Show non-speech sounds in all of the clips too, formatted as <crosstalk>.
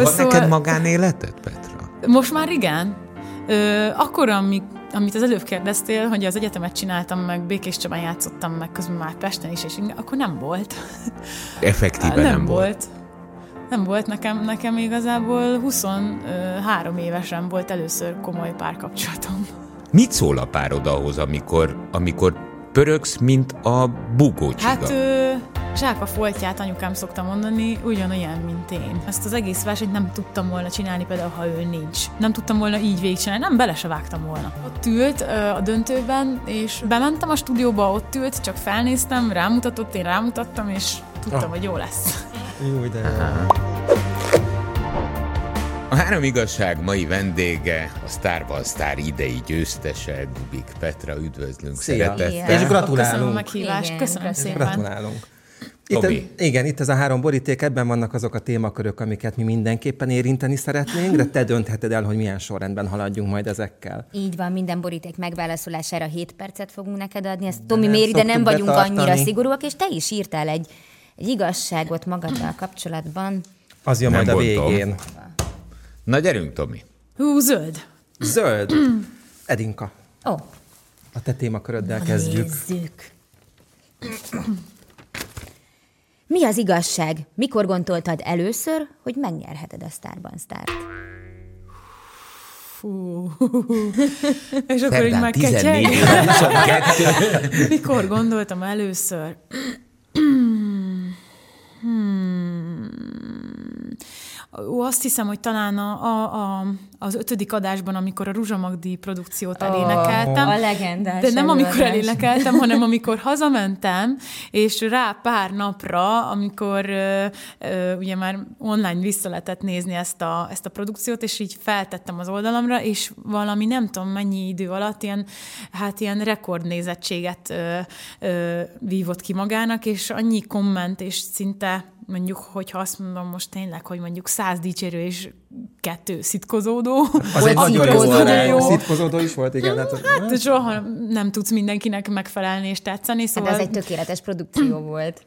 Van szóval... neked magánéleted, Petra? Most már igen. Ö, akkor, amik, amit az előbb kérdeztél, hogy az egyetemet csináltam, meg Békés Csabán játszottam, meg közben már Pesten is, és akkor nem volt. Effektíven nem, nem volt. volt. Nem volt nekem, nekem igazából 23 évesen volt először komoly párkapcsolatom. Mit szól a párod ahhoz, amikor, amikor pörögsz, mint a bugócsiga? Hát ö, zsák a foltját anyukám szokta mondani, ugyanolyan, mint én. Ezt az egész versenyt nem tudtam volna csinálni, például, ha ő nincs. Nem tudtam volna így végigcsinálni, nem bele se vágtam volna. Ott ült a döntőben, és bementem a stúdióba, ott ült, csak felnéztem, rámutatott, én rámutattam, és tudtam, ah. hogy jó lesz. Jó, de A három igazság mai vendége, a Starban Star idei győztese, Dubik Petra, üdvözlünk Szia. szeretettel. És gratulálunk. Köszönöm a meghívást, igen, köszönöm szépen. Gratulálunk. Itt, ez, igen, itt ez a három boríték, ebben vannak azok a témakörök, amiket mi mindenképpen érinteni szeretnénk, de te döntheted el, hogy milyen sorrendben haladjunk majd ezekkel. Így van, minden boríték megválaszolására 7 percet fogunk neked adni. Ezt Tomi méri, de nem vagyunk betartani. annyira szigorúak, és te is írtál egy, egy igazságot magaddal kapcsolatban. Az jön nem majd a végén. Na gyerünk, Tomi. Hú, zöld. Zöld. Edinka. Ó. Oh. A te témaköröddel Na, kezdjük. Nézzük. Mi az igazság? Mikor gondoltad először, hogy megnyerheted a Starban Start? Fú. <laughs> És akkor így már ketyeg. <laughs> Mikor gondoltam először? <clears throat> hmm. Ó, azt hiszem, hogy talán a, a, a, az ötödik adásban, amikor a Ruzsa Magdi produkciót elénekeltem. Oh, a legendás. De nem amikor elénekeltem, hanem amikor hazamentem, és rá pár napra, amikor ö, ö, ugye már online vissza lehetett nézni ezt a, ezt a produkciót, és így feltettem az oldalamra, és valami nem tudom mennyi idő alatt ilyen, hát ilyen rekordnézettséget ö, ö, vívott ki magának, és annyi komment, és szinte mondjuk, hogyha azt mondom most tényleg, hogy mondjuk száz dicsérő és kettő szitkozódó. Az egy nagyon jó, nagyon jó. Szitkozódó is volt, igen. Hát, hát soha nem tudsz mindenkinek megfelelni és tetszeni. Szóval... Hát ez egy tökéletes produkció volt.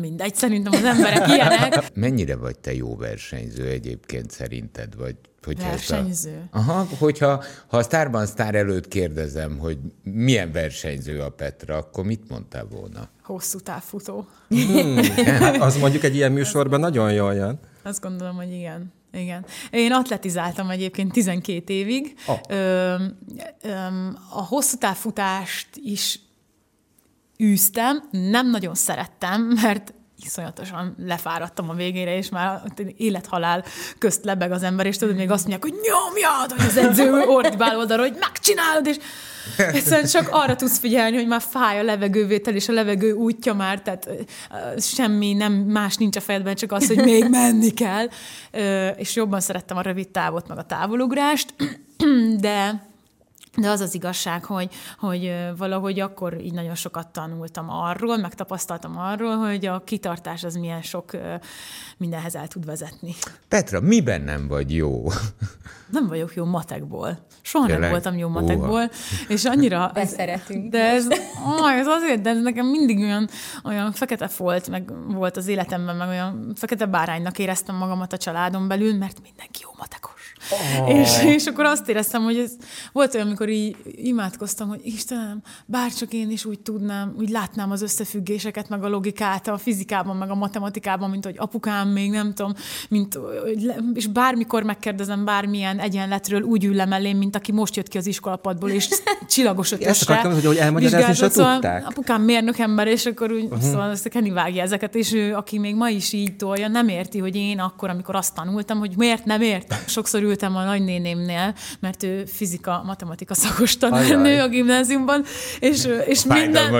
Mindegy, szerintem az emberek ilyenek. <laughs> Mennyire vagy te jó versenyző egyébként szerinted? Vagy hogyha versenyző? A, aha, hogyha ha a Starban Star előtt kérdezem, hogy milyen versenyző a Petra, akkor mit mondtál volna? Hosszú távfutó. Hmm, <laughs> hát az mondjuk egy ilyen műsorban nagyon jól jön. Azt gondolom, hogy igen. Igen. Én atletizáltam egyébként 12 évig. Oh. Ö, ö, a hosszú távfutást is űztem, nem nagyon szerettem, mert iszonyatosan lefáradtam a végére, és már élethalál közt lebeg az ember, és tudod, még azt mondják, hogy nyomjad, hogy az edző ordibál oldalra, hogy megcsinálod, és egyszerűen csak arra tudsz figyelni, hogy már fáj a levegővétel, és a levegő útja már, tehát semmi, nem más nincs a fejedben, csak az, hogy még menni kell. És jobban szerettem a rövid távot, meg a távolugrást, de de az az igazság, hogy, hogy valahogy akkor így nagyon sokat tanultam arról, megtapasztaltam arról, hogy a kitartás az milyen sok mindenhez el tud vezetni. Petra, miben nem vagy jó? <laughs> Nem vagyok jó matekból. Soha Jelen? nem voltam jó matekból, és annyira... <laughs> Beszeretünk. De ez, ó, ez azért, de ez nekem mindig olyan, olyan fekete folt, meg volt az életemben, meg olyan fekete báránynak éreztem magamat a családon belül, mert mindenki jó matekos. Oh. És, és akkor azt éreztem, hogy ez volt olyan, amikor így imádkoztam, hogy Istenem, bárcsak én is úgy tudnám, úgy látnám az összefüggéseket, meg a logikát a fizikában, meg a matematikában, mint hogy apukám még nem tudom, mint, és bármikor megkérdezem bármilyen egyenletről, úgy ül le mellém, mint aki most jött ki az iskolapadból, és csillagos ötösre. Ezt akartam, hogy, hogy elmagyarázni is szóval tudták. Apukám mérnök ember, és akkor úgy, uh-huh. szóval ezt Kenny vágja ezeket, és ő, aki még ma is így tolja, nem érti, hogy én akkor, amikor azt tanultam, hogy miért nem értem. Sokszor ültem a nagynénémnél, mert ő fizika, matematika szakos tanárnő a gimnáziumban, és, és minden...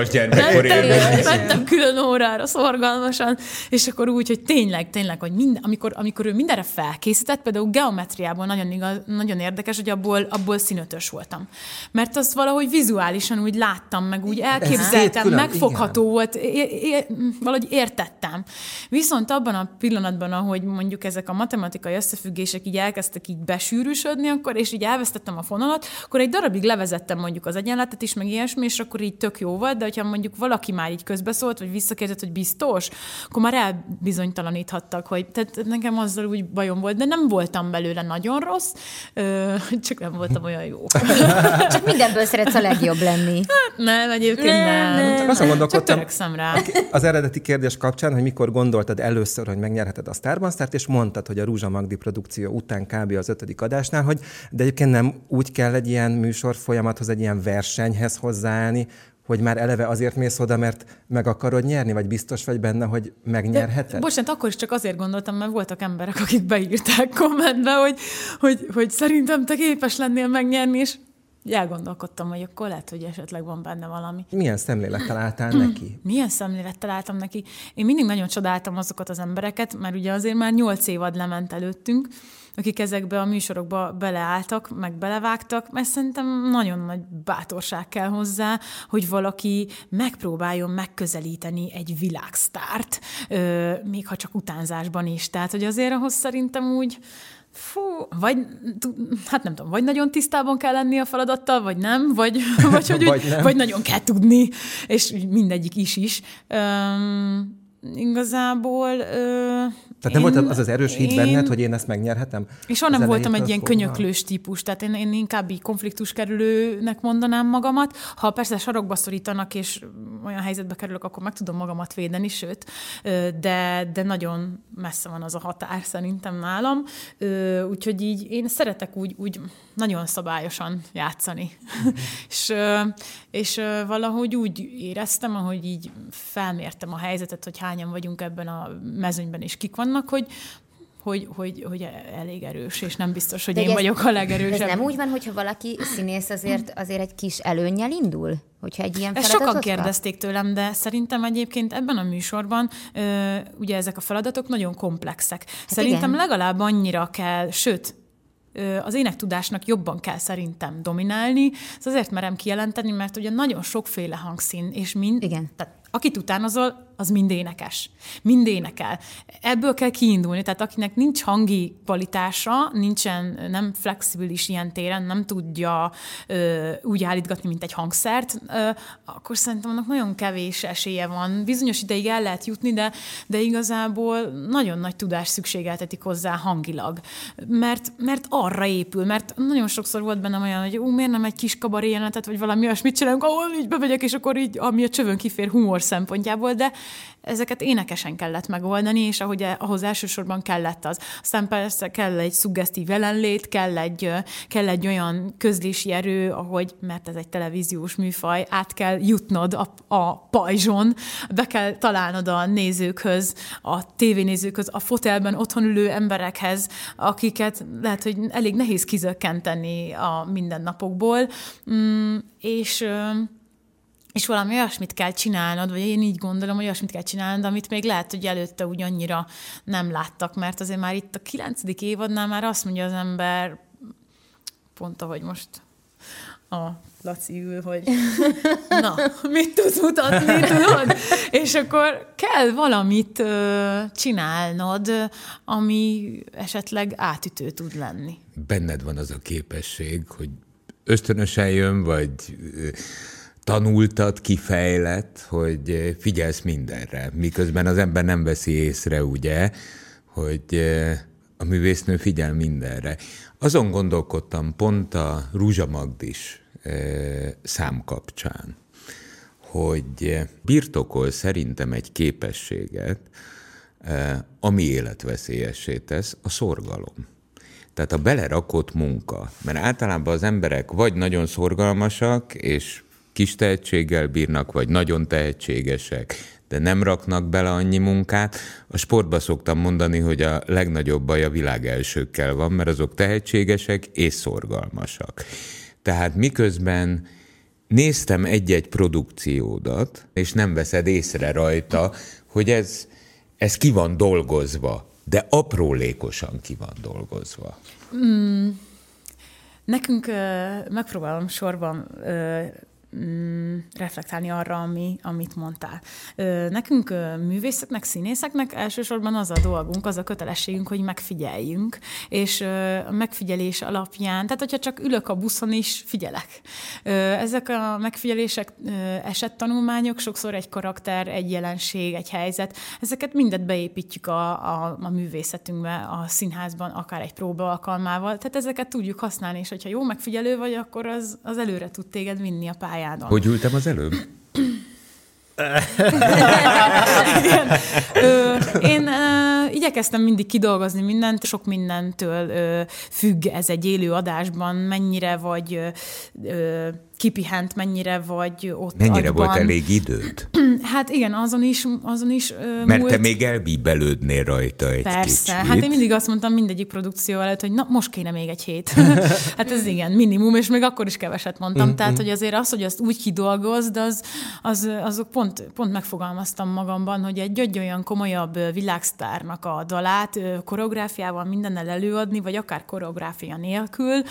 Mentem külön órára szorgalmasan, és akkor úgy, hogy tényleg, tényleg, hogy minden, amikor, amikor ő mindenre felkészített, például geometriából nagyon, igaz, nagyon érdekes, hogy abból, abból színötös voltam. Mert azt valahogy vizuálisan úgy láttam, meg úgy elképzeltem, megfogható igen. volt, é, é, valahogy értettem. Viszont abban a pillanatban, ahogy mondjuk ezek a matematikai összefüggések így elkezdtek így besűrűsödni, akkor, és így elvesztettem a fonalat, akkor egy darabig levezettem mondjuk az egyenletet is, meg ilyesmi, és akkor így tök jó volt, de hogyha mondjuk valaki már így közbeszólt, vagy visszakérdezett, hogy biztos, akkor már elbizonytalaníthattak, hogy tehát nekem azzal úgy bajom volt, de nem voltam belőle nagyon rossz, <laughs> csak nem voltam olyan jó. <laughs> csak mindenből szeretsz a legjobb lenni. Hát nem, egyébként nem. nem. nem. Csak azon gondolkodtam, csak rá. Az eredeti kérdés kapcsán, hogy mikor gondoltad először, hogy megnyerheted a Starban Start, és mondtad, hogy a Rúzsa Magdi produkció után kb. az ötödik adásnál, hogy de egyébként nem úgy kell egy ilyen műsor folyamathoz, egy ilyen versenyhez hozzáállni, hogy már eleve azért mész oda, mert meg akarod nyerni, vagy biztos vagy benne, hogy megnyerheted? De, bocsánat, akkor is csak azért gondoltam, mert voltak emberek, akik beírták kommentbe, hogy, hogy, hogy szerintem te képes lennél megnyerni, és elgondolkodtam, hogy akkor lehet, hogy esetleg van benne valami. Milyen szemlélettel álltál neki? <clears throat> Milyen szemlélettel álltam neki? Én mindig nagyon csodáltam azokat az embereket, mert ugye azért már nyolc évad lement előttünk, akik ezekbe a műsorokba beleálltak, meg belevágtak, mert szerintem nagyon nagy bátorság kell hozzá, hogy valaki megpróbáljon megközelíteni egy világsztárt, még ha csak utánzásban is. Tehát, hogy azért ahhoz szerintem úgy, Fú, vagy, hát nem tudom, vagy nagyon tisztában kell lenni a feladattal, vagy nem, vagy, vagy, <laughs> hogy, vagy, nem. vagy nagyon kell tudni, és mindegyik is is. Um, igazából... Uh, tehát nem én, volt az az erős hit én, benned, hogy én ezt megnyerhetem? És soha nem voltam egy ilyen könyöklős típus, tehát én, én inkább így konfliktus kerülőnek mondanám magamat. Ha persze sarokba szorítanak, és olyan helyzetbe kerülök, akkor meg tudom magamat védeni, sőt, de, de nagyon messze van az a határ szerintem nálam. Úgyhogy így én szeretek úgy, úgy nagyon szabályosan játszani. Mm. <laughs> és, és valahogy úgy éreztem, ahogy így felmértem a helyzetet, hogy hányan vagyunk ebben a mezőnyben, és kik vannak, hogy hogy, hogy, hogy elég erős, és nem biztos, hogy De én ez, vagyok a legerősebb. Ez nem úgy van, hogyha valaki színész azért, azért egy kis előnnyel indul? Hogyha egy ilyen Ezt sokan kérdezték tőlem, de szerintem egyébként ebben a műsorban ugye ezek a feladatok nagyon komplexek. Hát szerintem igen. legalább annyira kell, sőt, az énektudásnak jobban kell szerintem dominálni. Ez azért merem kijelenteni, mert ugye nagyon sokféle hangszín, és mind, Igen. tehát akit utánozol, az mind énekes. Mind énekel. Ebből kell kiindulni, tehát akinek nincs hangi kvalitása, nincsen, nem flexibilis ilyen téren, nem tudja ö, úgy állítgatni, mint egy hangszert, ö, akkor szerintem annak nagyon kevés esélye van. Bizonyos ideig el lehet jutni, de, de igazából nagyon nagy tudás szükségeltetik hozzá hangilag. Mert, mert arra épül, mert nagyon sokszor volt bennem olyan, hogy ú, miért nem egy kis kabaré jelenetet, vagy valami olyasmit csinálunk, ahol így bemegyek, és akkor így, ami a csövön kifér humor szempontjából, de ezeket énekesen kellett megoldani, és ahogy e, ahhoz elsősorban kellett az. Aztán persze kell egy szuggesztív jelenlét, kell egy, kell egy olyan közlési erő, ahogy, mert ez egy televíziós műfaj, át kell jutnod a, a pajzson, be kell találnod a nézőkhöz, a tévénézőkhöz, a fotelben otthon ülő emberekhez, akiket lehet, hogy elég nehéz kizökkenteni a mindennapokból, mm, és és valami olyasmit kell csinálnod, vagy én így gondolom, hogy olyasmit kell csinálnod, amit még lehet, hogy előtte úgy annyira nem láttak, mert azért már itt a kilencedik évadnál már azt mondja az ember, pont ahogy most a Laci ül, hogy <laughs> na, mit tudsz mutatni, <laughs> tudod? És akkor kell valamit ö, csinálnod, ami esetleg átütő tud lenni. Benned van az a képesség, hogy ösztönösen jön, vagy tanultad, kifejlett, hogy figyelsz mindenre, miközben az ember nem veszi észre, ugye, hogy eh, a művésznő figyel mindenre. Azon gondolkodtam pont a Rúzsa Magdis eh, szám kapcsán, hogy birtokol szerintem egy képességet, eh, ami életveszélyessé tesz, a szorgalom. Tehát a belerakott munka. Mert általában az emberek vagy nagyon szorgalmasak, és kis tehetséggel bírnak, vagy nagyon tehetségesek, de nem raknak bele annyi munkát. A sportba szoktam mondani, hogy a legnagyobb baj a világ elsőkkel van, mert azok tehetségesek és szorgalmasak. Tehát miközben néztem egy-egy produkciódat, és nem veszed észre rajta, hogy ez, ez ki van dolgozva, de aprólékosan ki van dolgozva. Mm. Nekünk megpróbálom sorban mm, reflektálni arra, ami, amit mondtál. Ö, nekünk művészeknek, színészeknek elsősorban az a dolgunk, az a kötelességünk, hogy megfigyeljünk, és ö, a megfigyelés alapján, tehát hogyha csak ülök a buszon is, figyelek. Ö, ezek a megfigyelések, ö, esettanulmányok, sokszor egy karakter, egy jelenség, egy helyzet, ezeket mindet beépítjük a, a, a művészetünkbe, a színházban, akár egy próba alkalmával, tehát ezeket tudjuk használni, és hogyha jó megfigyelő vagy, akkor az, az előre tud téged vinni a pályádon. Hogy ültem az előbb? Igen. Ö, én ö, igyekeztem mindig kidolgozni mindent, sok mindentől ö, függ ez egy élő adásban, mennyire vagy ö, ö, kipihent, mennyire vagy ott Mennyire agyban. volt elég időd? <clears throat> Hát igen, azon is, azon is ö, Mert múlt. te még elbíbelődnél rajta egy Persze, kicsit. hát én mindig azt mondtam mindegyik produkció előtt, hogy na, most kéne még egy hét. <laughs> hát ez igen, minimum, és még akkor is keveset mondtam. Tehát, hogy azért az, hogy azt úgy kidolgozd, az, az, azok pont, pont megfogalmaztam magamban, hogy egy egy olyan komolyabb világsztárnak a dalát koreográfiával mindennel előadni, vagy akár koreográfia nélkül,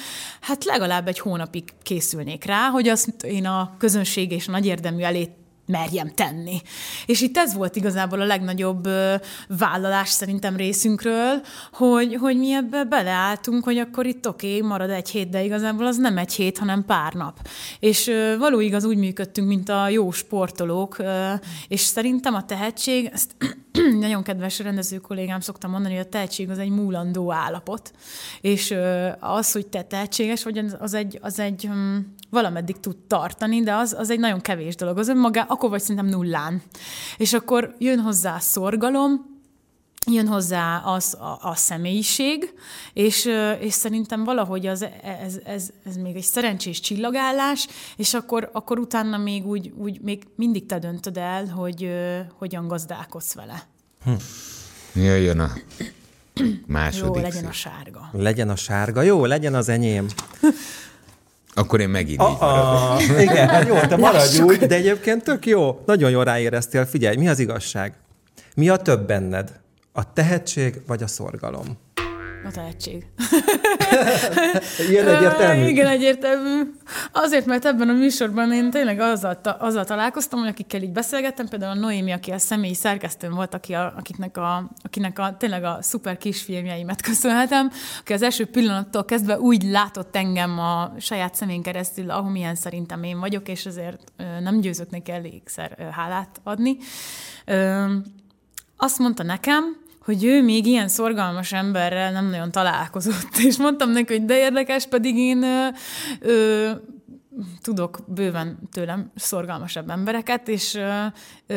hát legalább egy hónapig készülnék rá, hogy azt én a közönség és a nagy érdemű elé merjem tenni. És itt ez volt igazából a legnagyobb vállalás szerintem részünkről, hogy, hogy mi ebbe beleálltunk, hogy akkor itt oké, okay, marad egy hét, de igazából az nem egy hét, hanem pár nap. És való igaz úgy működtünk, mint a jó sportolók, és szerintem a tehetség, ezt <clears throat> nagyon kedves rendező kollégám szokta mondani, hogy a tehetség az egy múlandó állapot, és az, hogy te tehetséges vagy, az egy, az egy hm, valameddig tud tartani, de az, az egy nagyon kevés dolog. Az önmagá, akkor vagy szerintem nullán. És akkor jön hozzá a szorgalom, jön hozzá az, a, a személyiség, és, és szerintem valahogy az, ez, ez, ez még egy szerencsés csillagállás, és akkor, akkor utána még úgy, úgy még mindig te döntöd el, hogy ö, hogyan gazdálkodsz vele. Jöjjön a második Jó, legyen szín. a sárga. Legyen a sárga, jó, legyen az enyém. <laughs> Akkor én megint így maradok. <laughs> Igen, hát jó, te <laughs> maradj úgy, de egyébként tök jó. Nagyon jól ráéreztél. Figyelj, mi az igazság? Mi a több benned? A tehetség vagy a szorgalom? A tehetség. <laughs> Ilyen egyértelmű? Igen, egyértelmű. Azért, mert ebben a műsorban én tényleg azzal, ta, azzal találkoztam, hogy akikkel így beszélgettem, például a Noémi, aki a személyi szerkesztőm volt, aki a, akiknek, a, akinek a, tényleg a szuper kisfilmjeimet köszönhetem, aki az első pillanattól kezdve úgy látott engem a saját szemén keresztül, ahol milyen szerintem én vagyok, és ezért ö, nem győzök neki elégszer hálát adni. Azt mondta nekem, hogy ő még ilyen szorgalmas emberrel nem nagyon találkozott. <laughs> És mondtam neki, hogy de érdekes, pedig én ö, ö, tudok bőven tőlem szorgalmasabb embereket, és ö, ö,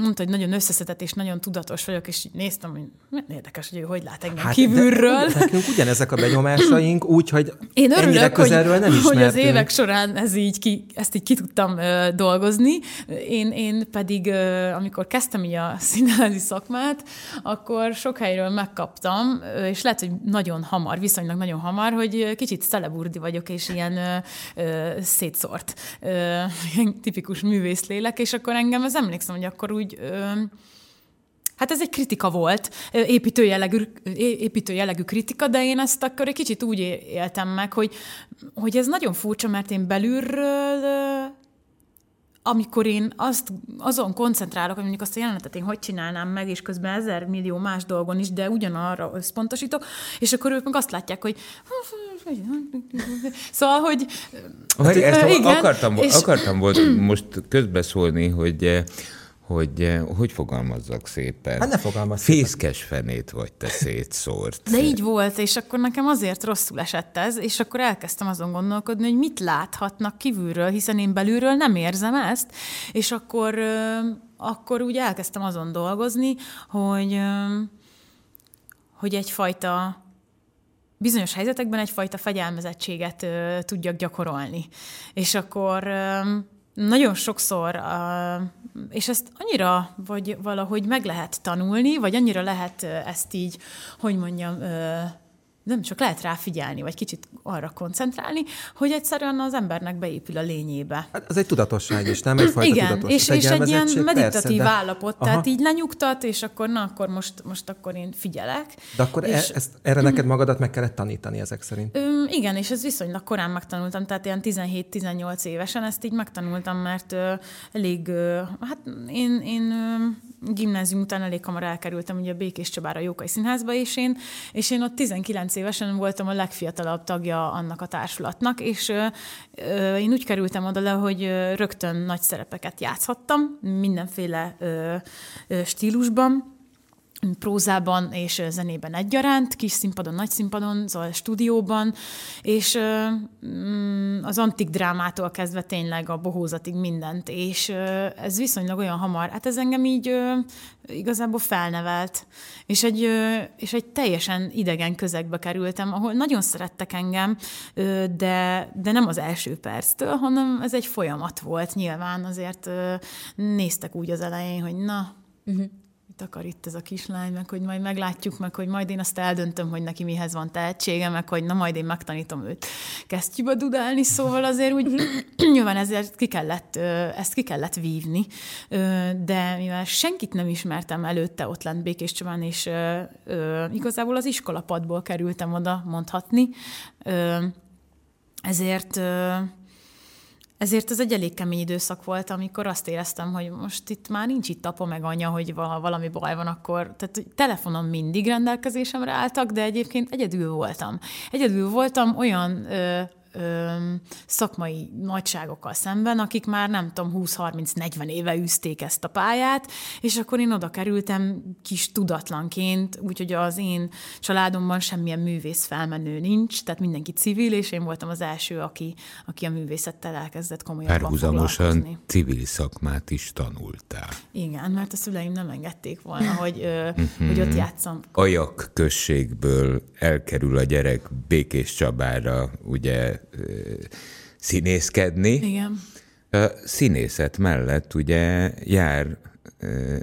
mondta, hogy nagyon összeszedett és nagyon tudatos vagyok, és így néztem, hogy érdekes, hogy ő hogy lát engem hát, kívülről. De, nekünk ugyanezek a benyomásaink, úgyhogy <laughs> Én ennyire örülök, hogy, közelről nem hogy az ismertünk. évek során ez így ki, ezt így ki tudtam ö, dolgozni. Én, én pedig, ö, amikor kezdtem így a <laughs> színházi szakmát, akkor sok helyről megkaptam, ö, és lehet, hogy nagyon hamar, viszonylag nagyon hamar, hogy kicsit celeburdi vagyok, és ilyen ö, ö, szétszórt, ö, <laughs> ilyen tipikus művészlélek, és akkor engem ez emlékszem, hogy akkor úgy ö, Hát ez egy kritika volt, építő jellegű, építő jellegű kritika, de én ezt akkor egy kicsit úgy éltem meg, hogy, hogy ez nagyon furcsa, mert én belülről, amikor én azt, azon koncentrálok, hogy mondjuk azt a jelenetet én hogy csinálnám meg, és közben ezer millió más dolgon is, de ugyanarra összpontosítok, és akkor ők meg azt látják, hogy <laughs> szóval, hogy Hát, ezt igen, akartam, és- akartam volt <clears throat> most közbeszólni, hogy hogy eh, hogy fogalmazzak szépen. Hát ne fogalmazz szépen. Fészkes fenét vagy te szétszórt. De így volt, és akkor nekem azért rosszul esett ez, és akkor elkezdtem azon gondolkodni, hogy mit láthatnak kívülről, hiszen én belülről nem érzem ezt, és akkor, akkor úgy elkezdtem azon dolgozni, hogy, hogy egyfajta bizonyos helyzetekben egyfajta fegyelmezettséget ö, tudjak gyakorolni. És akkor nagyon sokszor, és ezt annyira vagy valahogy meg lehet tanulni, vagy annyira lehet ezt így, hogy mondjam, nem csak lehet rá figyelni, vagy kicsit arra koncentrálni, hogy egyszerűen az embernek beépül a lényébe. Hát az egy tudatosság is, nem? Egyfajta Igen, tudatosság. és, és egy ilyen meditatív persze, de... állapot, Aha. tehát így lenyugtat, és akkor na, akkor most, most akkor én figyelek. De akkor e- és... e, ezt, erre neked magadat meg kellett tanítani ezek szerint? Ö, igen, és ez viszonylag korán megtanultam, tehát ilyen 17-18 évesen ezt így megtanultam, mert ö, elég, ö, hát én, én ö, gimnázium után elég hamar elkerültem ugye a Békés Csabára, a Jókai Színházba, és én, és én ott 19 évesen voltam a legfiatalabb tagja annak a társulatnak, és én úgy kerültem oda le, hogy rögtön nagy szerepeket játszhattam, mindenféle stílusban, prózában és zenében egyaránt, kis színpadon, nagy színpadon, szóval stúdióban, és mm, az antik drámától kezdve tényleg a bohózatig mindent, és ez viszonylag olyan hamar, hát ez engem így igazából felnevelt, és egy, és egy teljesen idegen közegbe kerültem, ahol nagyon szerettek engem, de, de nem az első perctől, hanem ez egy folyamat volt nyilván, azért néztek úgy az elején, hogy na, uh-huh mit akar itt ez a kislány, meg hogy majd meglátjuk, meg hogy majd én azt eldöntöm, hogy neki mihez van tehetsége, meg hogy na majd én megtanítom őt kesztyűbe dudálni, szóval azért úgy <clears throat> nyilván ezért ki kellett, ezt ki kellett vívni, de mivel senkit nem ismertem előtte ott lent Békés Csabán, és igazából az iskolapadból kerültem oda mondhatni, ezért ezért ez egy elég kemény időszak volt, amikor azt éreztem, hogy most itt már nincs itt apa meg anya, hogy valami baj van, akkor... Tehát telefonon mindig rendelkezésemre álltak, de egyébként egyedül voltam. Egyedül voltam olyan ö, ö, szakmai nagyságokkal szemben, akik már nem tudom, 20-30-40 éve üzték ezt a pályát, és akkor én oda kerültem kis tudatlanként, úgyhogy az én családomban semmilyen művész felmenő nincs, tehát mindenki civil, és én voltam az első, aki, aki a művészettel elkezdett komolyabban Párhuzamosan civil szakmát is tanultál. Igen, mert a szüleim nem engedték volna, <laughs> hogy, ö, hogy ott játszom. Ajak községből elkerül a gyerek Békés Csabára, ugye színészkedni. Igen. A színészet mellett ugye jár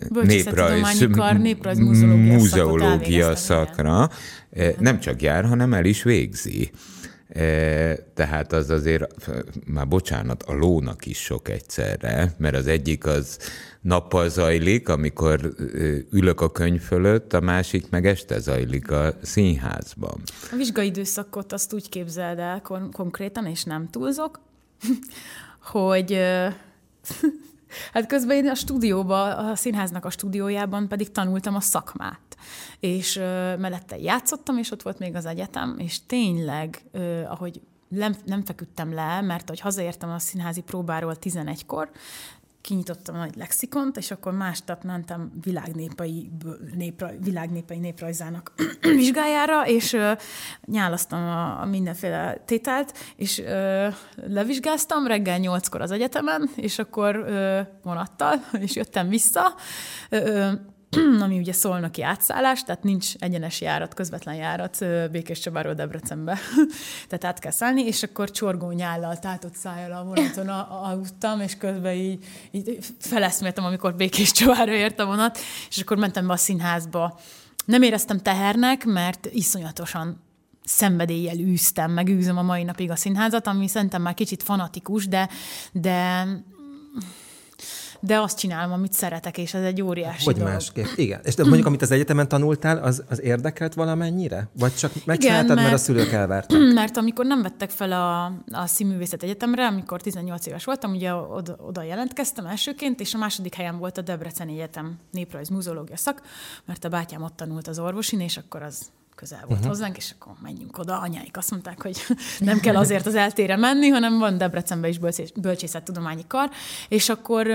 néprajz, kar, néprajz múzeológia szakra. Igen. Nem csak jár, hanem el is végzi. Tehát az azért, már bocsánat, a lónak is sok egyszerre, mert az egyik az nappal zajlik, amikor ülök a könyv fölött, a másik meg este zajlik a színházban. A vizsgai időszakot azt úgy képzeld el kon- konkrétan, és nem túlzok, <laughs> hogy <laughs> hát közben én a stúdióban, a színháznak a stúdiójában pedig tanultam a szakmát. És mellette játszottam, és ott volt még az egyetem, és tényleg, ahogy nem, nem feküdtem le, mert hogy hazaértem a színházi próbáról 11-kor, kinyitottam a nagy lexikont, és akkor másnap mentem világnépei, népra, világnépei néprajzának <clears throat> vizsgájára, és ö, nyálasztam a, a mindenféle tételt, és ö, levizsgáztam reggel nyolckor az egyetemen, és akkor ö, vonattal, <laughs> és jöttem vissza. Ö, <clears throat> ami ugye szolnoki átszállás, tehát nincs egyenes járat, közvetlen járat Békés Csabáról Debrecenbe. <laughs> tehát át kell szállni, és akkor csorgó nyállal, tátott szájjal a vonaton aludtam, és közben így, így feleszméltem, amikor Békés Csabára ért a vonat, és akkor mentem be a színházba. Nem éreztem tehernek, mert iszonyatosan szenvedéllyel űztem, meg űzöm a mai napig a színházat, ami szerintem már kicsit fanatikus, de, de de azt csinálom, amit szeretek, és ez egy óriási Hogy dolog. másképp? Igen. És de mondjuk, amit az egyetemen tanultál, az, az érdekelt valamennyire? Vagy csak megcsináltad, Igen, mert, mert a szülők elvártak? <clears throat> Mert amikor nem vettek fel a, a Színművészet Egyetemre, amikor 18 éves voltam, ugye oda, oda jelentkeztem elsőként, és a második helyen volt a Debreceni Egyetem néprajz múzeológia szak, mert a bátyám ott tanult az orvosin, és akkor az közel volt uh-huh. hozzánk, és akkor menjünk oda. Anyáik azt mondták, hogy <laughs> nem kell azért az eltére menni, hanem van Debrecenben is bölcsészettudományi kar, és akkor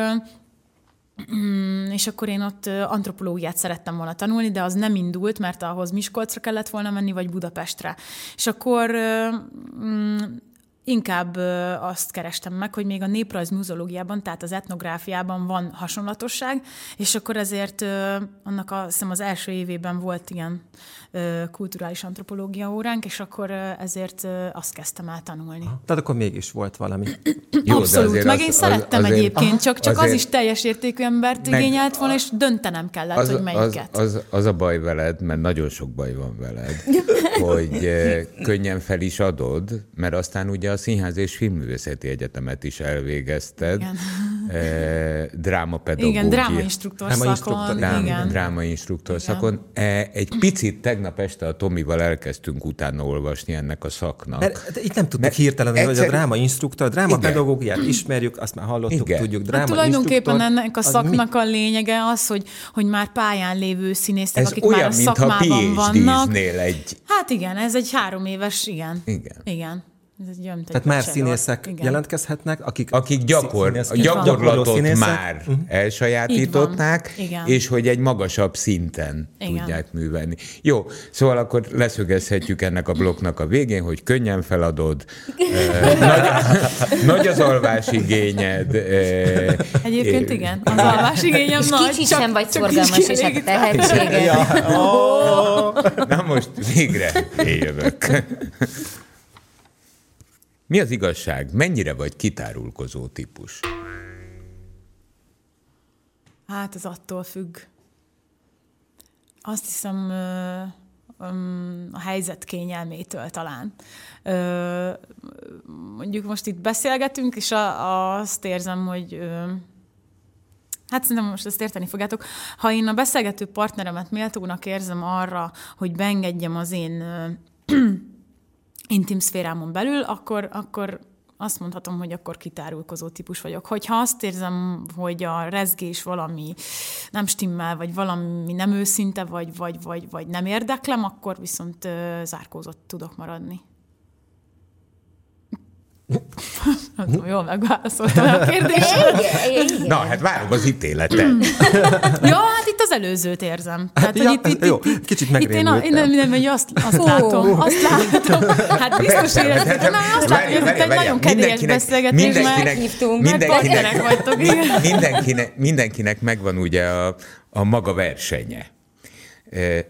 Mm, és akkor én ott antropológiát szerettem volna tanulni, de az nem indult, mert ahhoz Miskolcra kellett volna menni, vagy Budapestre. És akkor mm, inkább azt kerestem meg, hogy még a néprajz muzológiában, tehát az etnográfiában van hasonlatosság, és akkor ezért annak a, hiszem az első évében volt ilyen kulturális antropológia óránk, és akkor ezért azt kezdtem el tanulni. Tehát akkor mégis volt valami. Jó, Abszolút, meg az, én szerettem az, egyébként, aha, csak, csak az is teljes értékű embert igényelt volna, és döntenem kellett, az, hogy melyiket. Az, az, az a baj veled, mert nagyon sok baj van veled, <laughs> hogy könnyen fel is adod, mert aztán ugye a Színház és Filmművészeti Egyetemet is elvégezted. Igen. Drámapedagógia. Igen, drámainstruktor szakon. Drám, igen. Drámainstruktor igen. szakon. Egy picit tegnap este a Tomival elkezdtünk utána olvasni ennek a szaknak. Mert itt nem tudtuk hirtelen, hogy egyszer... a drámainstruktor, a drámapedagógiát ismerjük, azt már hallottuk, igen. tudjuk. Dráma hát tulajdonképpen ennek a szaknak a lényege az, hogy, hogy már pályán lévő színészek, ez akik olyan, már a szakmában vannak. egy... Hát igen, ez egy három éves, igen. Igen. igen. Ez egy olyan, Tehát már színészek igen. jelentkezhetnek, akik, akik gyakor, a gyakorlatot már uh-huh. elsajátították, és hogy egy magasabb szinten Igen. tudják művelni. Jó, szóval akkor leszögezhetjük ennek a blokknak a végén, hogy könnyen feladod, <laughs> nagy, nagy az alvásigényed. Egyébként igen, az alvásigényem nagy. Kicsit sem vagy szorgalmas, és hát a tehetsége. Ja. Oh. Na most végre éljövök. Mi az igazság? Mennyire vagy kitárulkozó típus? Hát ez attól függ. Azt hiszem a helyzet kényelmétől talán. Mondjuk most itt beszélgetünk, és azt érzem, hogy Hát szerintem most ezt érteni fogjátok. Ha én a beszélgető partneremet méltónak érzem arra, hogy beengedjem az én intim szférámon belül, akkor, akkor azt mondhatom, hogy akkor kitárulkozó típus vagyok. Hogyha azt érzem, hogy a rezgés valami nem stimmel, vagy valami nem őszinte, vagy, vagy, vagy, vagy nem érdeklem, akkor viszont zárkózott tudok maradni. Nem tudom, jól megválaszoltam a kérdést. Na, hát várom az ítéletet. ja, hát itt az előzőt érzem. Tehát, ja, hogy itt, itt, jó, itt, kicsit megrémültem. Itt én, én, én, én azt, azt oh. látom, azt látom. Hát biztos érezzük, na, azt látom, hogy ez egy nagyon kedélyes beszélgetés, mindenkinek, mindenkinek, mindenkinek, mindenkinek, mindenkinek megvan ugye a, a maga versenye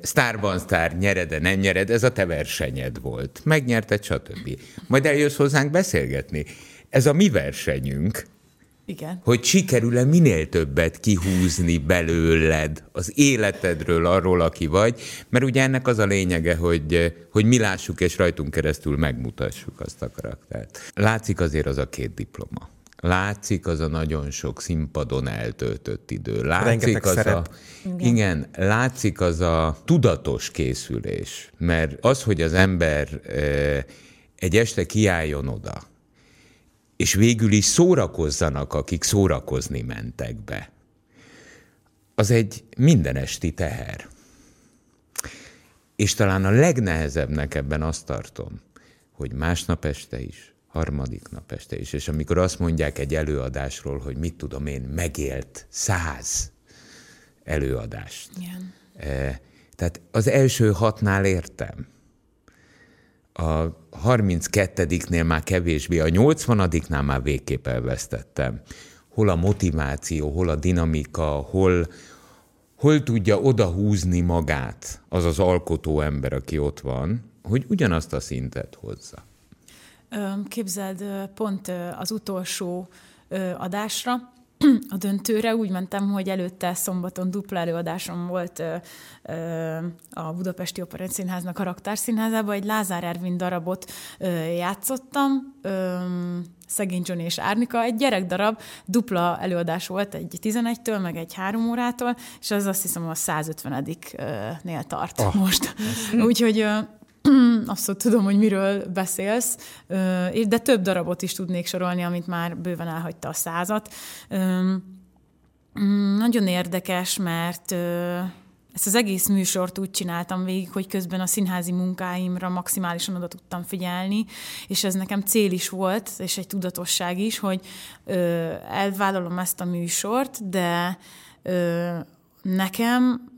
sztárban sztár, nyered-e, nem nyered, ez a te versenyed volt. Megnyerted, stb. Majd eljössz hozzánk beszélgetni. Ez a mi versenyünk, igen. Hogy sikerül-e minél többet kihúzni belőled, az életedről, arról, aki vagy, mert ugye ennek az a lényege, hogy, hogy mi lássuk és rajtunk keresztül megmutassuk azt a karaktert. Látszik azért az a két diploma. Látszik az a nagyon sok színpadon eltöltött idő. Látszik az szerep. a, igen. igen, látszik az a tudatos készülés. Mert az, hogy az ember egy este kiálljon oda, és végül is szórakozzanak, akik szórakozni mentek be, az egy mindenesti teher. És talán a legnehezebbnek ebben azt tartom, hogy másnap este is, harmadik nap este is. És amikor azt mondják egy előadásról, hogy mit tudom én, megélt száz előadást. Igen. E, tehát az első hatnál értem. A 32-nél már kevésbé, a 80-nál már végképp elvesztettem. Hol a motiváció, hol a dinamika, hol, hol tudja odahúzni magát az az alkotó ember, aki ott van, hogy ugyanazt a szintet hozza. Képzeld, pont az utolsó adásra, a döntőre úgy mentem, hogy előtte szombaton dupla előadásom volt a Budapesti Operett a Raktárszínházában, egy Lázár Ervin darabot játszottam, Szegény Johnny és Árnika, egy gyerekdarab, dupla előadás volt, egy 11-től, meg egy 3 órától, és az azt hiszem a 150-nél tart oh. most. Úgyhogy <clears throat> abszolút tudom, hogy miről beszélsz, de több darabot is tudnék sorolni, amit már bőven elhagyta a százat. Mm, nagyon érdekes, mert ezt az egész műsort úgy csináltam végig, hogy közben a színházi munkáimra maximálisan oda tudtam figyelni, és ez nekem cél is volt, és egy tudatosság is, hogy elvállalom ezt a műsort, de nekem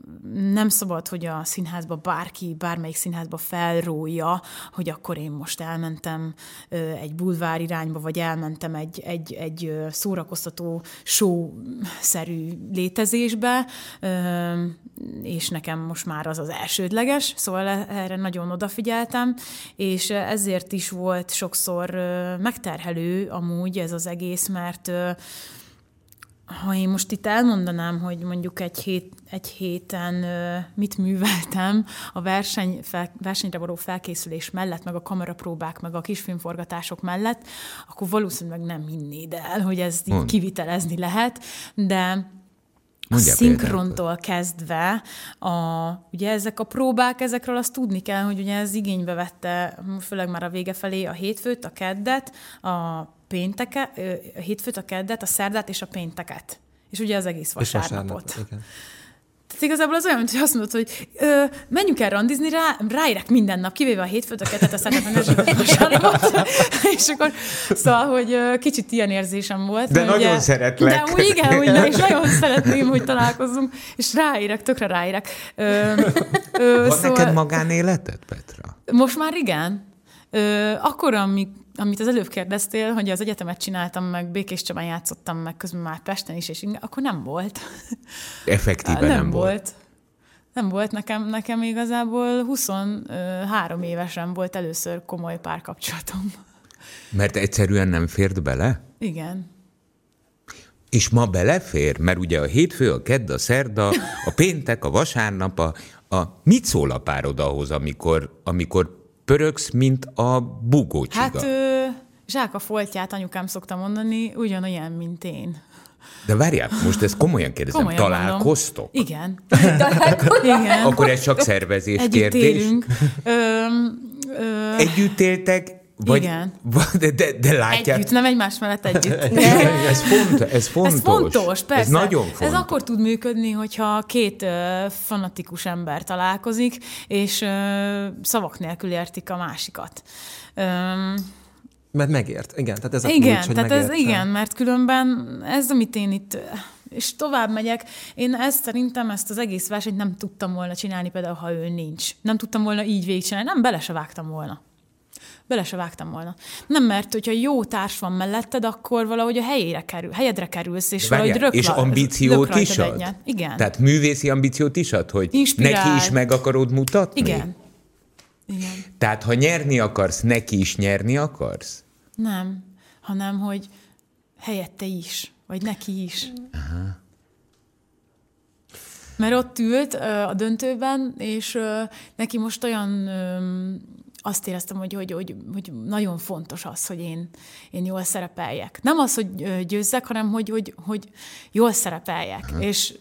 nem szabad, hogy a színházba bárki, bármelyik színházba felrója, hogy akkor én most elmentem egy bulvár irányba, vagy elmentem egy, egy, egy szórakoztató show-szerű létezésbe, és nekem most már az az elsődleges, szóval erre nagyon odafigyeltem, és ezért is volt sokszor megterhelő amúgy ez az egész, mert ha én most itt elmondanám, hogy mondjuk egy, hét, egy héten mit műveltem a verseny, fel, versenyre való felkészülés mellett, meg a kamerapróbák, meg a kisfilmforgatások mellett, akkor valószínűleg nem hinnéd el, hogy ezt így kivitelezni lehet, de a szinkrontól kezdve, a, ugye ezek a próbák, ezekről azt tudni kell, hogy ugye ez igénybe vette, főleg már a vége felé a hétfőt, a keddet, a pénteke, a hétfőt, a keddet, a szerdát és a pénteket. És ugye az egész vasárnapot. És igen. Tehát igazából az olyan, mint hogy azt mondod, hogy ö, menjünk el randizni, rá, ráérek minden nap, kivéve a hétfőt, a kettet, a szerdát, <laughs> <laughs> és akkor, szóval, hogy ö, kicsit ilyen érzésem volt. De nagyon ugye, szeretlek. De úgy igen, úgy, és <laughs> nagyon szeretném, hogy találkozzunk, és ráérek, tökre ráérek. Ö, ö, Van szóval, neked magánéleted, Petra? Most már igen. Ö, akkor, amik, amit az előbb kérdeztél, hogy az egyetemet csináltam, meg Békés Csabán játszottam, meg közben már Pesten is, és akkor nem volt. Effektíve nem, nem volt. volt. Nem volt nekem, nekem igazából 23 évesen volt először komoly párkapcsolatom. Mert egyszerűen nem fért bele? Igen. És ma belefér? Mert ugye a hétfő, a kedd, a szerda, a <laughs> péntek, a vasárnap, a, a mit szól a párod ahhoz, amikor, amikor pörögsz, mint a bugócsiga. Hát ö, zsák a foltját anyukám szokta mondani, ugyanolyan, mint én. De várjál, most ezt komolyan kérdezem, komolyan találkoztok? Mondom. Igen. <laughs> Igen. Akkor ez csak szervezés Együtt kérdés? Élünk. Ö, ö... Együtt éltek, vagy, Igen. De, de, de látják. Együtt, nem egymás mellett együtt. <laughs> ez, font, ez fontos. Ez fontos, persze. Ez nagyon fontos. Ez akkor tud működni, hogyha két uh, fanatikus ember találkozik, és uh, szavak nélkül értik a másikat. Um, mert megért, igen. Tehát ez a igen, kulcs, hogy tehát ez igen, mert különben ez, amit én itt és tovább megyek. Én ezt szerintem, ezt az egész versenyt nem tudtam volna csinálni, például, ha ő nincs. Nem tudtam volna így végigcsinálni, nem bele se vágtam volna bele se vágtam volna. Nem, mert hogyha jó társ van melletted, akkor valahogy a helyére kerül, helyedre kerülsz, és Várjál, valahogy rökla, És ambíciót is ad? Egyet. Igen. Tehát művészi ambíciót is ad, hogy Inspirál. neki is meg akarod mutatni? Igen. Igen. Tehát ha nyerni akarsz, neki is nyerni akarsz? Nem, hanem hogy helyette is, vagy neki is. Aha. Mert ott ült a döntőben, és neki most olyan azt éreztem, hogy, hogy, hogy, hogy nagyon fontos az, hogy én, én jól szerepeljek. Nem az, hogy győzzek, hanem hogy, hogy, hogy jól szerepeljek. Aha. És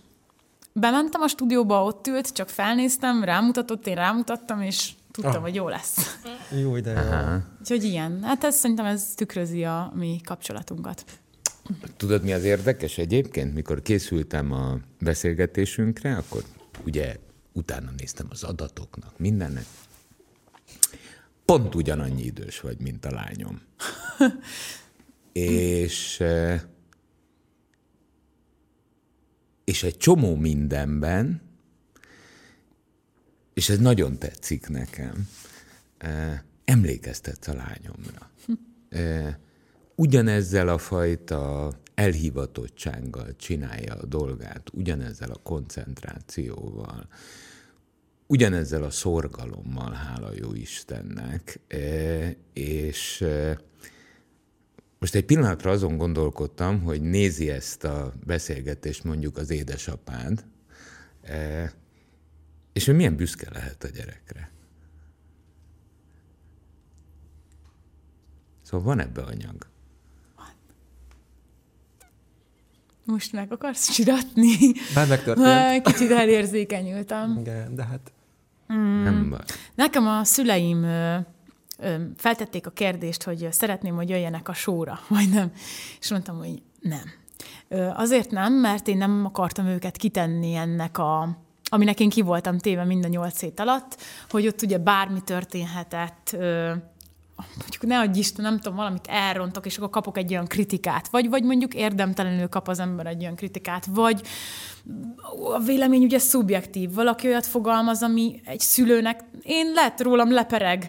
bementem a stúdióba, ott ült, csak felnéztem, rámutatott, én rámutattam, és tudtam, ah. hogy jó lesz. Jó, de jó. Úgyhogy ilyen. Hát ez szerintem ez tükrözi a mi kapcsolatunkat. Tudod, mi az érdekes egyébként? Mikor készültem a beszélgetésünkre, akkor ugye utána néztem az adatoknak, mindennek, pont ugyanannyi idős vagy, mint a lányom. <laughs> és, és egy csomó mindenben, és ez nagyon tetszik nekem, emlékeztetsz a lányomra. <laughs> Ugyanezzel a fajta elhivatottsággal csinálja a dolgát, ugyanezzel a koncentrációval, ugyanezzel a szorgalommal, hála jó Istennek, e, és e, most egy pillanatra azon gondolkodtam, hogy nézi ezt a beszélgetést mondjuk az édesapád, e, és ő milyen büszke lehet a gyerekre. Szóval van ebbe anyag. Most meg akarsz csiratni? Már megtörtént. Kicsit elérzékenyültem. Igen, de hát Mm. Nem baj. Nekem a szüleim ö, ö, feltették a kérdést, hogy szeretném, hogy jöjjenek a sóra, <laughs> vagy nem. És mondtam, hogy nem. Ö, azért nem, mert én nem akartam őket kitenni ennek a aminek én ki voltam téve mind a nyolc hét alatt, hogy ott ugye bármi történhetett, ö, mondjuk ne adj Isten, nem tudom, valamit elrontok, és akkor kapok egy olyan kritikát, vagy, vagy mondjuk érdemtelenül kap az ember egy olyan kritikát, vagy a vélemény ugye szubjektív. Valaki olyat fogalmaz, ami egy szülőnek, én lehet rólam lepereg,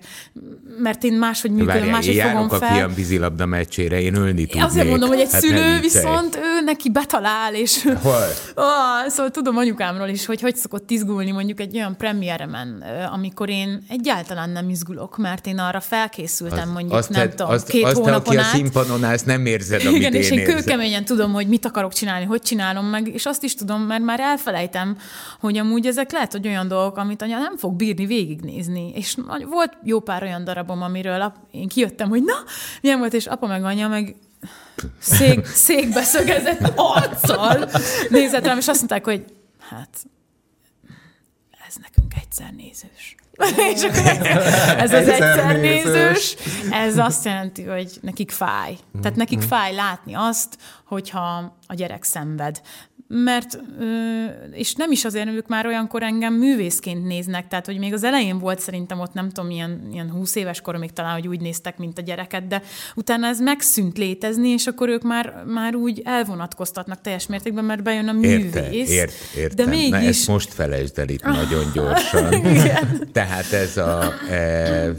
mert én máshogy működöm, máshogy én fogom fel. a fiam vízilabda meccsére, én ölni tudnék. Azért mondom, hogy egy hát szülő viszont ő neki betalál, és Hol? Oh, szóval tudom anyukámról is, hogy hogy szokott izgulni mondjuk egy olyan premieremen, amikor én egyáltalán nem izgulok, mert én arra felkészültem az, mondjuk, azt nem te, tudom, azt, két azt hónapon te, aki át. a színpadon állsz, nem érzed, amit Igen, én és én érzem. kőkeményen tudom, hogy mit akarok csinálni, hogy csinálom meg, és azt is tudom, mert már elfelejtem, hogy amúgy ezek lehet, hogy olyan dolgok, amit anya nem fog bírni végignézni. És volt jó pár olyan darabom, amiről én kijöttem, hogy na, milyen volt, és apa meg anya meg szék, <laughs> székbe szögezett arccal nézett rám, és azt mondták, hogy hát ez nekünk egyszer nézős. <laughs> és akkor ez, az egyszer nézős, ez azt jelenti, hogy nekik fáj. Tehát nekik fáj látni azt, hogyha a gyerek szenved mert, és nem is azért, ők már olyankor engem művészként néznek, tehát hogy még az elején volt szerintem ott nem tudom, ilyen, ilyen 20 éves koromig talán, hogy úgy néztek, mint a gyereket, de utána ez megszűnt létezni, és akkor ők már, már úgy elvonatkoztatnak teljes mértékben, mert bejön a művész. Érte, ért, értem. De mégis... Na, ezt most felejtsd el itt nagyon gyorsan. Tehát ez a... E, e,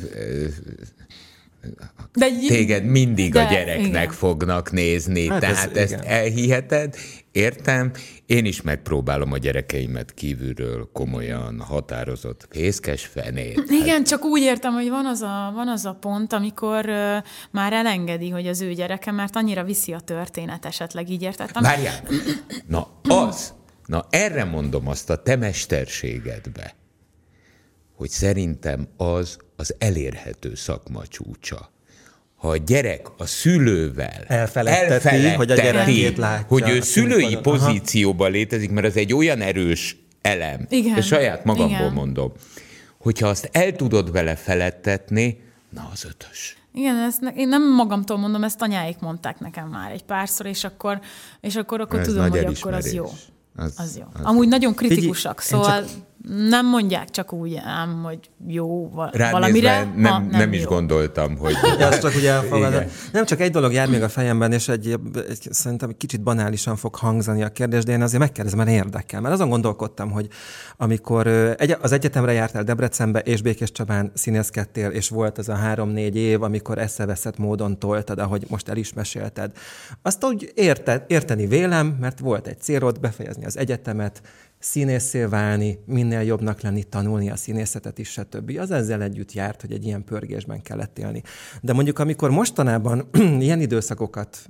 de téged mindig de, a gyereknek igen. fognak nézni. Hát Tehát ez, ezt igen. elhiheted, értem. Én is megpróbálom a gyerekeimet kívülről komolyan határozott fészkes fenét. Igen, hát... csak úgy értem, hogy van az a, van az a pont, amikor uh, már elengedi, hogy az ő gyereke, mert annyira viszi a történet esetleg, így értettem. Várjál! Na az! Na erre mondom azt a te mesterségedbe, hogy szerintem az az elérhető szakma csúcsa ha a gyerek a szülővel elfeledteti, elfeledteti hogy a gyerekét látja. Hogy ő szülői pozícióban létezik, mert az egy olyan erős elem. Igen. És saját magamból Igen. mondom. Hogyha azt el tudod vele feledtetni, na az ötös. Igen, ezt ne, én nem magamtól mondom, ezt anyáik mondták nekem már egy párszor, és akkor, és akkor, akkor Ez tudom, hogy elismerés. akkor az jó. Az, az jó. az Amúgy nagyon kritikusak, Figyelj, szóval csak... nem mondják csak úgy ám, hogy jó Rád valamire. nézve nem, nem, nem, nem is jó. gondoltam, hogy... <laughs> Ja, azt csak ugye elfogadod. Nem csak egy dolog jár még a fejemben, és egy, egy, szerintem egy kicsit banálisan fog hangzani a kérdés, de én azért megkérdezem, mert érdekel. Mert azon gondolkodtam, hogy amikor egy, az egyetemre jártál Debrecenbe, és Békés Csabán színészkedtél, és volt az a három-négy év, amikor eszeveszett módon toltad, ahogy most el is mesélted. Azt úgy érted, érteni vélem, mert volt egy célod befejezni az egyetemet, színészé válni, minél jobbnak lenni, tanulni a színészetet is, stb. Az ezzel együtt járt, hogy egy ilyen pörgésben kellett élni. De mondjuk, amikor mostanában <clears throat> ilyen időszakokat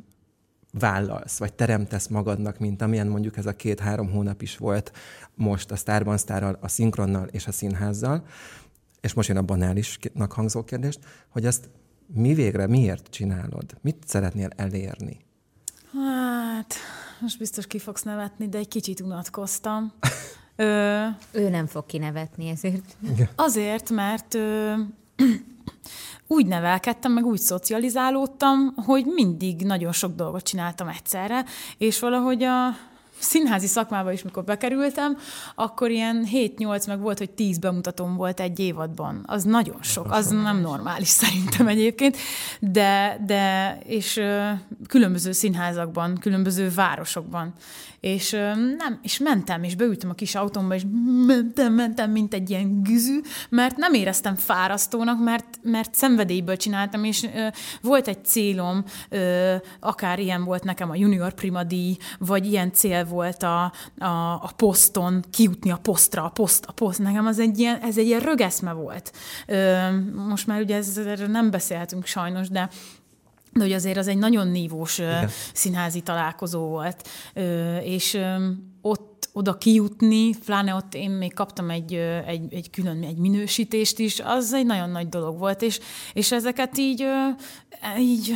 vállalsz, vagy teremtesz magadnak, mint amilyen mondjuk ez a két-három hónap is volt most a Starban Starral, a szinkronnal és a színházzal, és most jön a banálisnak hangzó kérdést, hogy ezt mi végre, miért csinálod? Mit szeretnél elérni? Hát, most biztos ki fogsz nevetni, de egy kicsit unatkoztam. <laughs> Ö, ő nem fog kinevetni ezért. Azért, mert ö, <clears throat> úgy nevelkedtem, meg úgy szocializálódtam, hogy mindig nagyon sok dolgot csináltam egyszerre, és valahogy a színházi szakmába is, mikor bekerültem, akkor ilyen 7-8, meg volt, hogy 10 bemutatóm volt egy évadban. Az nagyon sok, az nem normális <laughs> szerintem egyébként, de, de és különböző színházakban, különböző városokban. És nem, és mentem, és beültem a kis autómba, és mentem, mentem, mint egy ilyen güzű, mert nem éreztem fárasztónak, mert, mert szenvedélyből csináltam, és ö, volt egy célom, ö, akár ilyen volt nekem a junior prima díj, vagy ilyen cél volt a, a, a poszton, kijutni a posztra, a poszt, a poszt. Nekem az egy ilyen, ez egy ilyen rögeszme volt. Ö, most már ugye ez, erről nem beszélhetünk sajnos, de de hogy azért az egy nagyon nívós Igen. színházi találkozó volt, és ott oda kijutni, pláne ott én még kaptam egy, egy, egy külön egy minősítést is, az egy nagyon nagy dolog volt, és, és ezeket így, így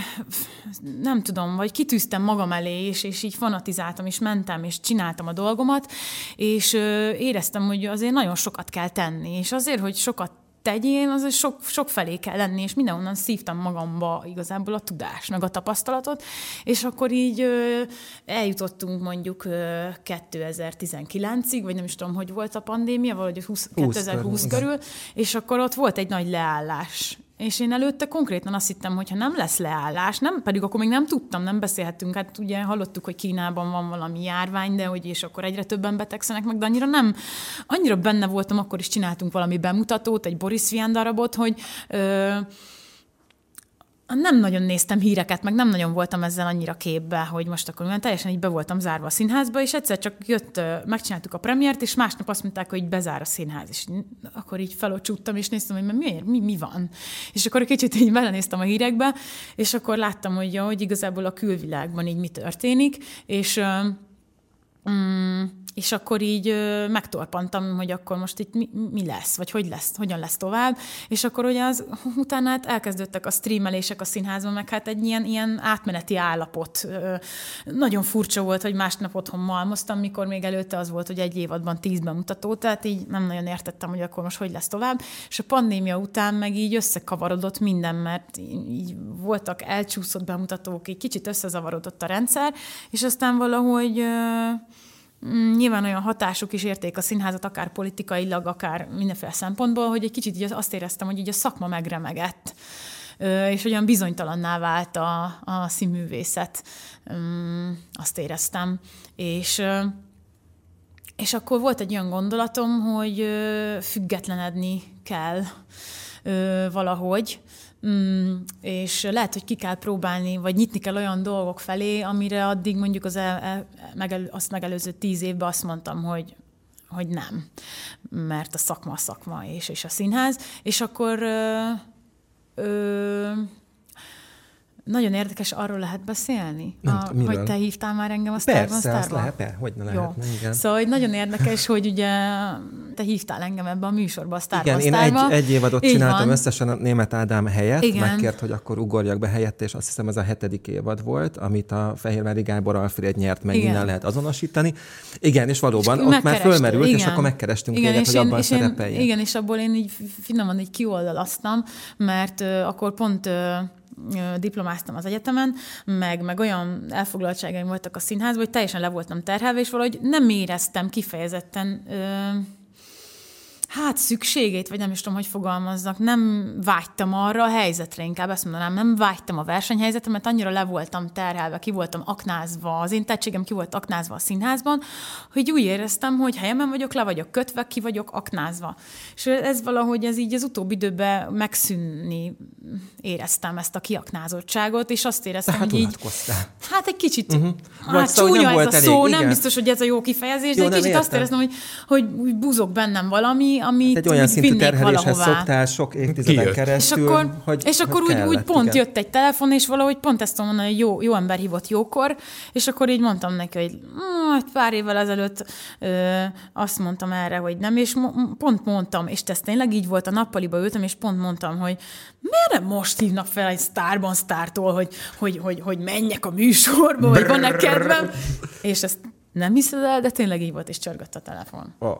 nem tudom, vagy kitűztem magam elé, és, és így fanatizáltam, és mentem, és csináltam a dolgomat, és éreztem, hogy azért nagyon sokat kell tenni, és azért, hogy sokat tegyén, az sok, sok felé kell lenni, és mindenhonnan szívtam magamba igazából a tudást, meg a tapasztalatot, és akkor így ö, eljutottunk mondjuk ö, 2019-ig, vagy nem is tudom, hogy volt a pandémia, valahogy 20, 20 2020 körül, körül, és akkor ott volt egy nagy leállás és én előtte konkrétan azt hittem, hogy ha nem lesz leállás, nem, pedig akkor még nem tudtam, nem beszélhettünk, hát ugye hallottuk, hogy Kínában van valami járvány, de hogy és akkor egyre többen betegszenek meg, de annyira nem, annyira benne voltam, akkor is csináltunk valami bemutatót, egy Boris Vian darabot, hogy ö, nem nagyon néztem híreket, meg nem nagyon voltam ezzel annyira képbe, hogy most akkor olyan teljesen így be voltam zárva a színházba, és egyszer csak jött, megcsináltuk a premiért, és másnap azt mondták, hogy bezár a színház, és akkor így felocsúttam, és néztem, hogy miért, mi, mi van. És akkor kicsit így belenéztem a hírekbe, és akkor láttam, hogy, hogy igazából a külvilágban így mi történik, és mm, és akkor így megtorpantam, hogy akkor most itt mi, mi lesz, vagy hogy lesz, hogyan lesz tovább, és akkor ugye az, utána hát elkezdődtek a streamelések a színházban, meg hát egy ilyen, ilyen átmeneti állapot. Nagyon furcsa volt, hogy másnap otthon malmoztam, mikor még előtte az volt, hogy egy évadban tíz bemutató, tehát így nem nagyon értettem, hogy akkor most hogy lesz tovább, és a pandémia után meg így összekavarodott minden, mert így voltak elcsúszott bemutatók, így kicsit összezavarodott a rendszer, és aztán valahogy Mm, nyilván olyan hatásuk is érték a színházat, akár politikailag, akár mindenféle szempontból, hogy egy kicsit így azt éreztem, hogy így a szakma megremegett és olyan bizonytalanná vált a, a színművészet. Mm, azt éreztem. És, és akkor volt egy olyan gondolatom, hogy függetlenedni kell valahogy, Mm, és lehet, hogy ki kell próbálni, vagy nyitni kell olyan dolgok felé, amire addig mondjuk az el, el, megelő, azt megelőző tíz évben azt mondtam, hogy hogy nem, mert a szakma a szakma és, és a színház, és akkor ö, ö, nagyon érdekes, arról lehet beszélni, Nem, a, hogy te hívtál már engem a Starban. Persze, azt lehet, hogy ne lehet. Igen. Szóval hogy nagyon érdekes, hogy ugye te hívtál engem ebbe a műsorba, a Starban. Igen, én egy, egy évadot Így csináltam van. összesen a német Ádám helyett, Igen. megkért, hogy akkor ugorjak be helyette, és azt hiszem ez a hetedik évad volt, amit a Fehérvári Gábor Alfred nyert meg, Igen. innen lehet azonosítani. Igen, és valóban és ott már fölmerült, igen. és akkor megkerestünk igen, téged, hogy én, abban szerepeljen. Igen, és abból én így finoman így kioldalaztam, mert uh, akkor pont uh, diplomáztam az egyetemen, meg, meg olyan elfoglaltságaim voltak a színházban, hogy teljesen le voltam terhelve, és valahogy nem éreztem kifejezetten ö, hát szükségét, vagy nem is tudom, hogy fogalmazzak, nem vágytam arra a helyzetre, inkább ezt mondanám, nem vágytam a versenyhelyzetre, mert annyira le voltam terhelve, ki voltam aknázva, az én tehetségem ki volt aknázva a színházban, hogy úgy éreztem, hogy helyemen vagyok, le vagyok kötve, ki vagyok aknázva. És ez valahogy ez így az utóbbi időben megszűnni éreztem ezt a kiaknázottságot, és azt éreztem, hogy így... Hát egy kicsit, uh-huh. hát csúnya ez a szó, elég, nem igen. biztos, hogy ez a jó kifejezés, jó, de egy kicsit értem. azt éreztem, hogy, hogy buzog bennem valami, ami, egy olyan szintű terheléshez valahová. szoktál sok évtizeden keresztül, és akkor, hogy, és akkor hogy úgy, kellett, úgy pont igen. jött egy telefon, és valahogy pont ezt mondani, hogy jó, jó ember hívott jókor, és akkor így mondtam neki, hogy mm, pár évvel ezelőtt ö, azt mondtam erre, hogy nem, és mo- pont mondtam, és ez tényleg így volt, a nappaliba ültem, és pont mondtam, hogy miért nem most hívnak fel egy sztárban sztártól, hogy, hogy, hogy, hogy menjek a műsorba, vagy van-e kedvem, és ezt nem hiszed el, de tényleg így volt, és csörgött a telefon. Oh.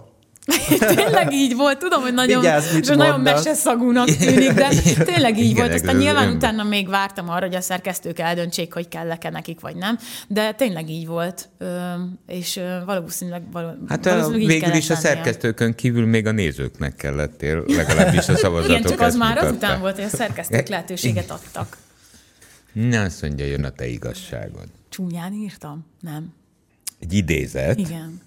<laughs> tényleg így volt, tudom, hogy nagyon, Vigyázz, nagyon meseszagúnak tűnik, de <laughs> tényleg így Igen, volt. Aztán nyilván utána még vártam arra, hogy a szerkesztők eldöntsék, hogy kell-e nekik, vagy nem, de tényleg így volt, és valószínűleg, hát valószínűleg végül is a szerkesztőkön kívül még a nézőknek kellettél, legalábbis a szavazatok <laughs> Igen, csak az már mutatta. azután volt, hogy a szerkesztők lehetőséget adtak. Na, azt mondja, jön a te igazságod. Csúnyán írtam? Nem. Egy idézet. Igen.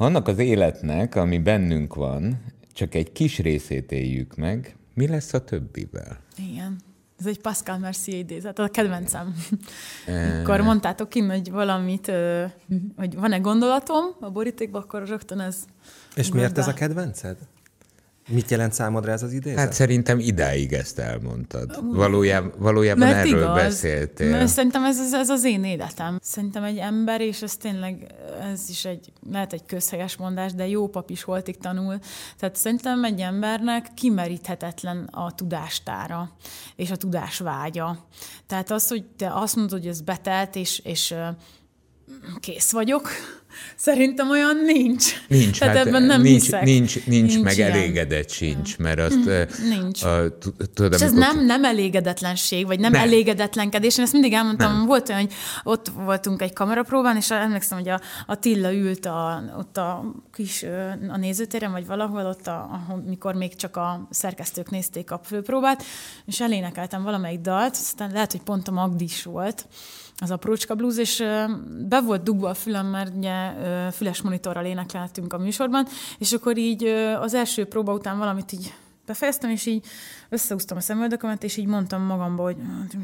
Annak az életnek, ami bennünk van, csak egy kis részét éljük meg, mi lesz a többivel? Igen. Ez egy Pascal Mercier idézet, a kedvencem. Akkor mondtátok ki, hogy valamit, hogy van-e gondolatom a borítékban, akkor rögtön ez... És miért ez a kedvenced? Mit jelent számodra ez az idézet? Hát szerintem idáig ezt elmondtad. Valójában, valójában Mert erről igaz. beszéltél. Mert szerintem ez, ez, ez az én életem. Szerintem egy ember, és ez tényleg, ez is egy, lehet egy közhelyes mondás, de jó pap is holtig tanul. Tehát szerintem egy embernek kimeríthetetlen a tudástára, és a tudás vágya. Tehát az, hogy te azt mondod, hogy ez betelt, és, és kész vagyok, Szerintem olyan nincs. Nincs, Tehát hát ebben nem nincs, hiszek. nincs, nincs, nincs meg ilyen. elégedett sincs, mert azt... Nincs. A, a, tudod, És ez nem, nem elégedetlenség, vagy nem, Nem. elégedetlenkedés. Én ezt mindig elmondtam, nem. volt olyan, hogy ott voltunk egy kamerapróbán, és emlékszem, hogy a Attila ült a, ott a kis a nézőtéren, vagy valahol ott, a, ahol, mikor még csak a szerkesztők nézték a főpróbát, és elénekeltem valamelyik dalt, aztán lehet, hogy pont a Magdis volt, az aprócska blues, és be volt dugva a fülem, mert ugye füles monitorral énekeltünk a műsorban, és akkor így az első próba után valamit így befejeztem, és így összehúztam a szemöldökömet, és így mondtam magamba, hogy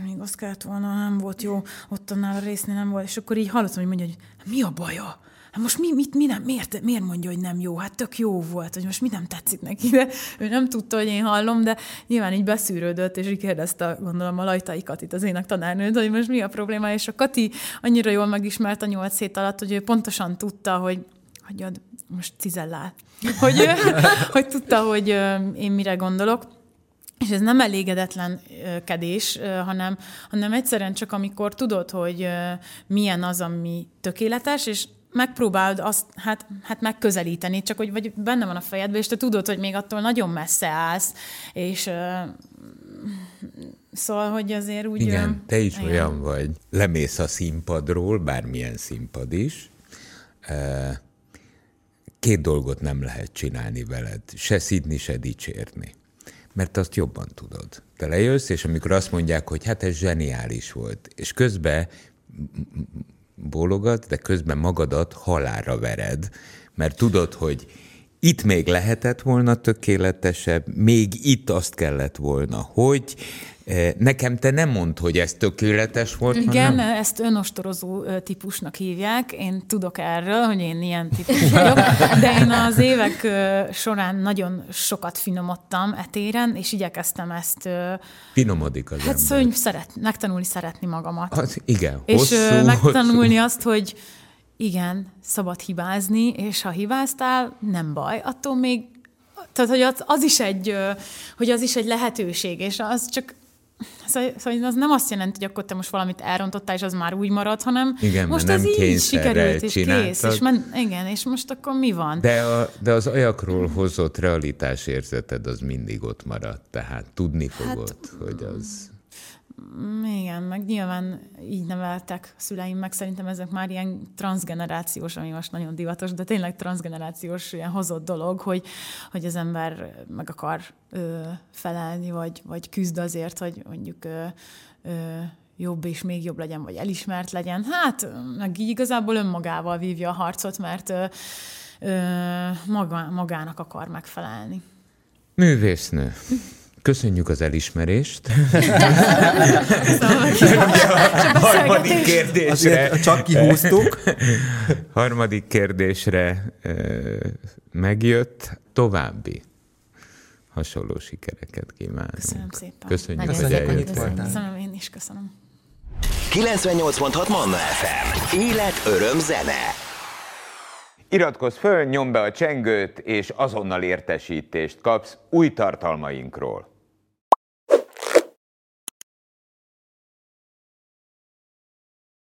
még azt kellett volna, nem volt jó, ott annál a nem volt, és akkor így hallottam, hogy mondja, hogy mi a baja? Hát most mi, mit, mi nem, miért, miért mondja, hogy nem jó? Hát tök jó volt, hogy most mi nem tetszik neki, de ő nem tudta, hogy én hallom, de nyilván így beszűrődött, és így kérdezte, gondolom, a Lajtai Katit, az ének tanárnőt, hogy most mi a probléma, és a Kati annyira jól megismert a nyolc hét alatt, hogy ő pontosan tudta, hogy hagyjad, most cizellál, <laughs> hogy, <laughs> hogy tudta, hogy én mire gondolok. És ez nem elégedetlenkedés, hanem, hanem egyszerűen csak amikor tudod, hogy milyen az, ami tökéletes, és megpróbálod azt hát, hát megközelíteni, csak hogy vagy benne van a fejedben, és te tudod, hogy még attól nagyon messze állsz, és szóval, hogy azért úgy... Igen, te is igen. olyan vagy. Lemész a színpadról, bármilyen színpad is. Két dolgot nem lehet csinálni veled. Se szidni, se dicsérni. Mert azt jobban tudod. Te lejössz, és amikor azt mondják, hogy hát ez zseniális volt, és közben bólogat, de közben magadat halára vered, mert tudod, hogy itt még lehetett volna tökéletesebb, még itt azt kellett volna, hogy nekem te nem mondd, hogy ez tökéletes volt, Igen, hanem ezt önostorozó típusnak hívják. Én tudok erről, hogy én ilyen típus vagyok, de én az évek során nagyon sokat finomodtam etéren, és igyekeztem ezt finomodik az hát ember. hogy szeret, megtanulni szeretni magamat. Az, igen, és hosszú, megtanulni hosszú. azt, hogy igen, szabad hibázni, és ha hibáztál, nem baj, attól még, tehát hogy az, az is egy, hogy az is egy lehetőség, és az csak Szóval szóval az nem azt jelenti, hogy akkor te most valamit elrontottál, és az már úgy marad, hanem Igen, most ez így sikerült, és kész. És men, igen, és most akkor mi van? De, a, de az ajakról hozott realitás érzeted az mindig ott maradt, tehát tudni fogod, hát, hogy az... Igen, meg nyilván így neveltek szüleim, meg szerintem ezek már ilyen transgenerációs, ami most nagyon divatos, de tényleg transgenerációs ilyen hozott dolog, hogy, hogy az ember meg akar ö, felelni, vagy, vagy küzd azért, hogy mondjuk ö, ö, jobb és még jobb legyen, vagy elismert legyen. Hát, meg így igazából önmagával vívja a harcot, mert ö, ö, maga, magának akar megfelelni. Művésznő. Köszönjük az elismerést. <laughs> <laughs> Harmadik kérdésre, Azért csak kihúztuk. harmadik kérdésre megjött. További hasonló sikereket kívánunk. Köszönöm szépen. Köszönjük, Nagyon hogy eljöttél. Köszönöm, én is köszönöm. 98.6 Manna FM. Élet, öröm, zene. Iratkozz föl, nyomd be a csengőt, és azonnal értesítést kapsz új tartalmainkról.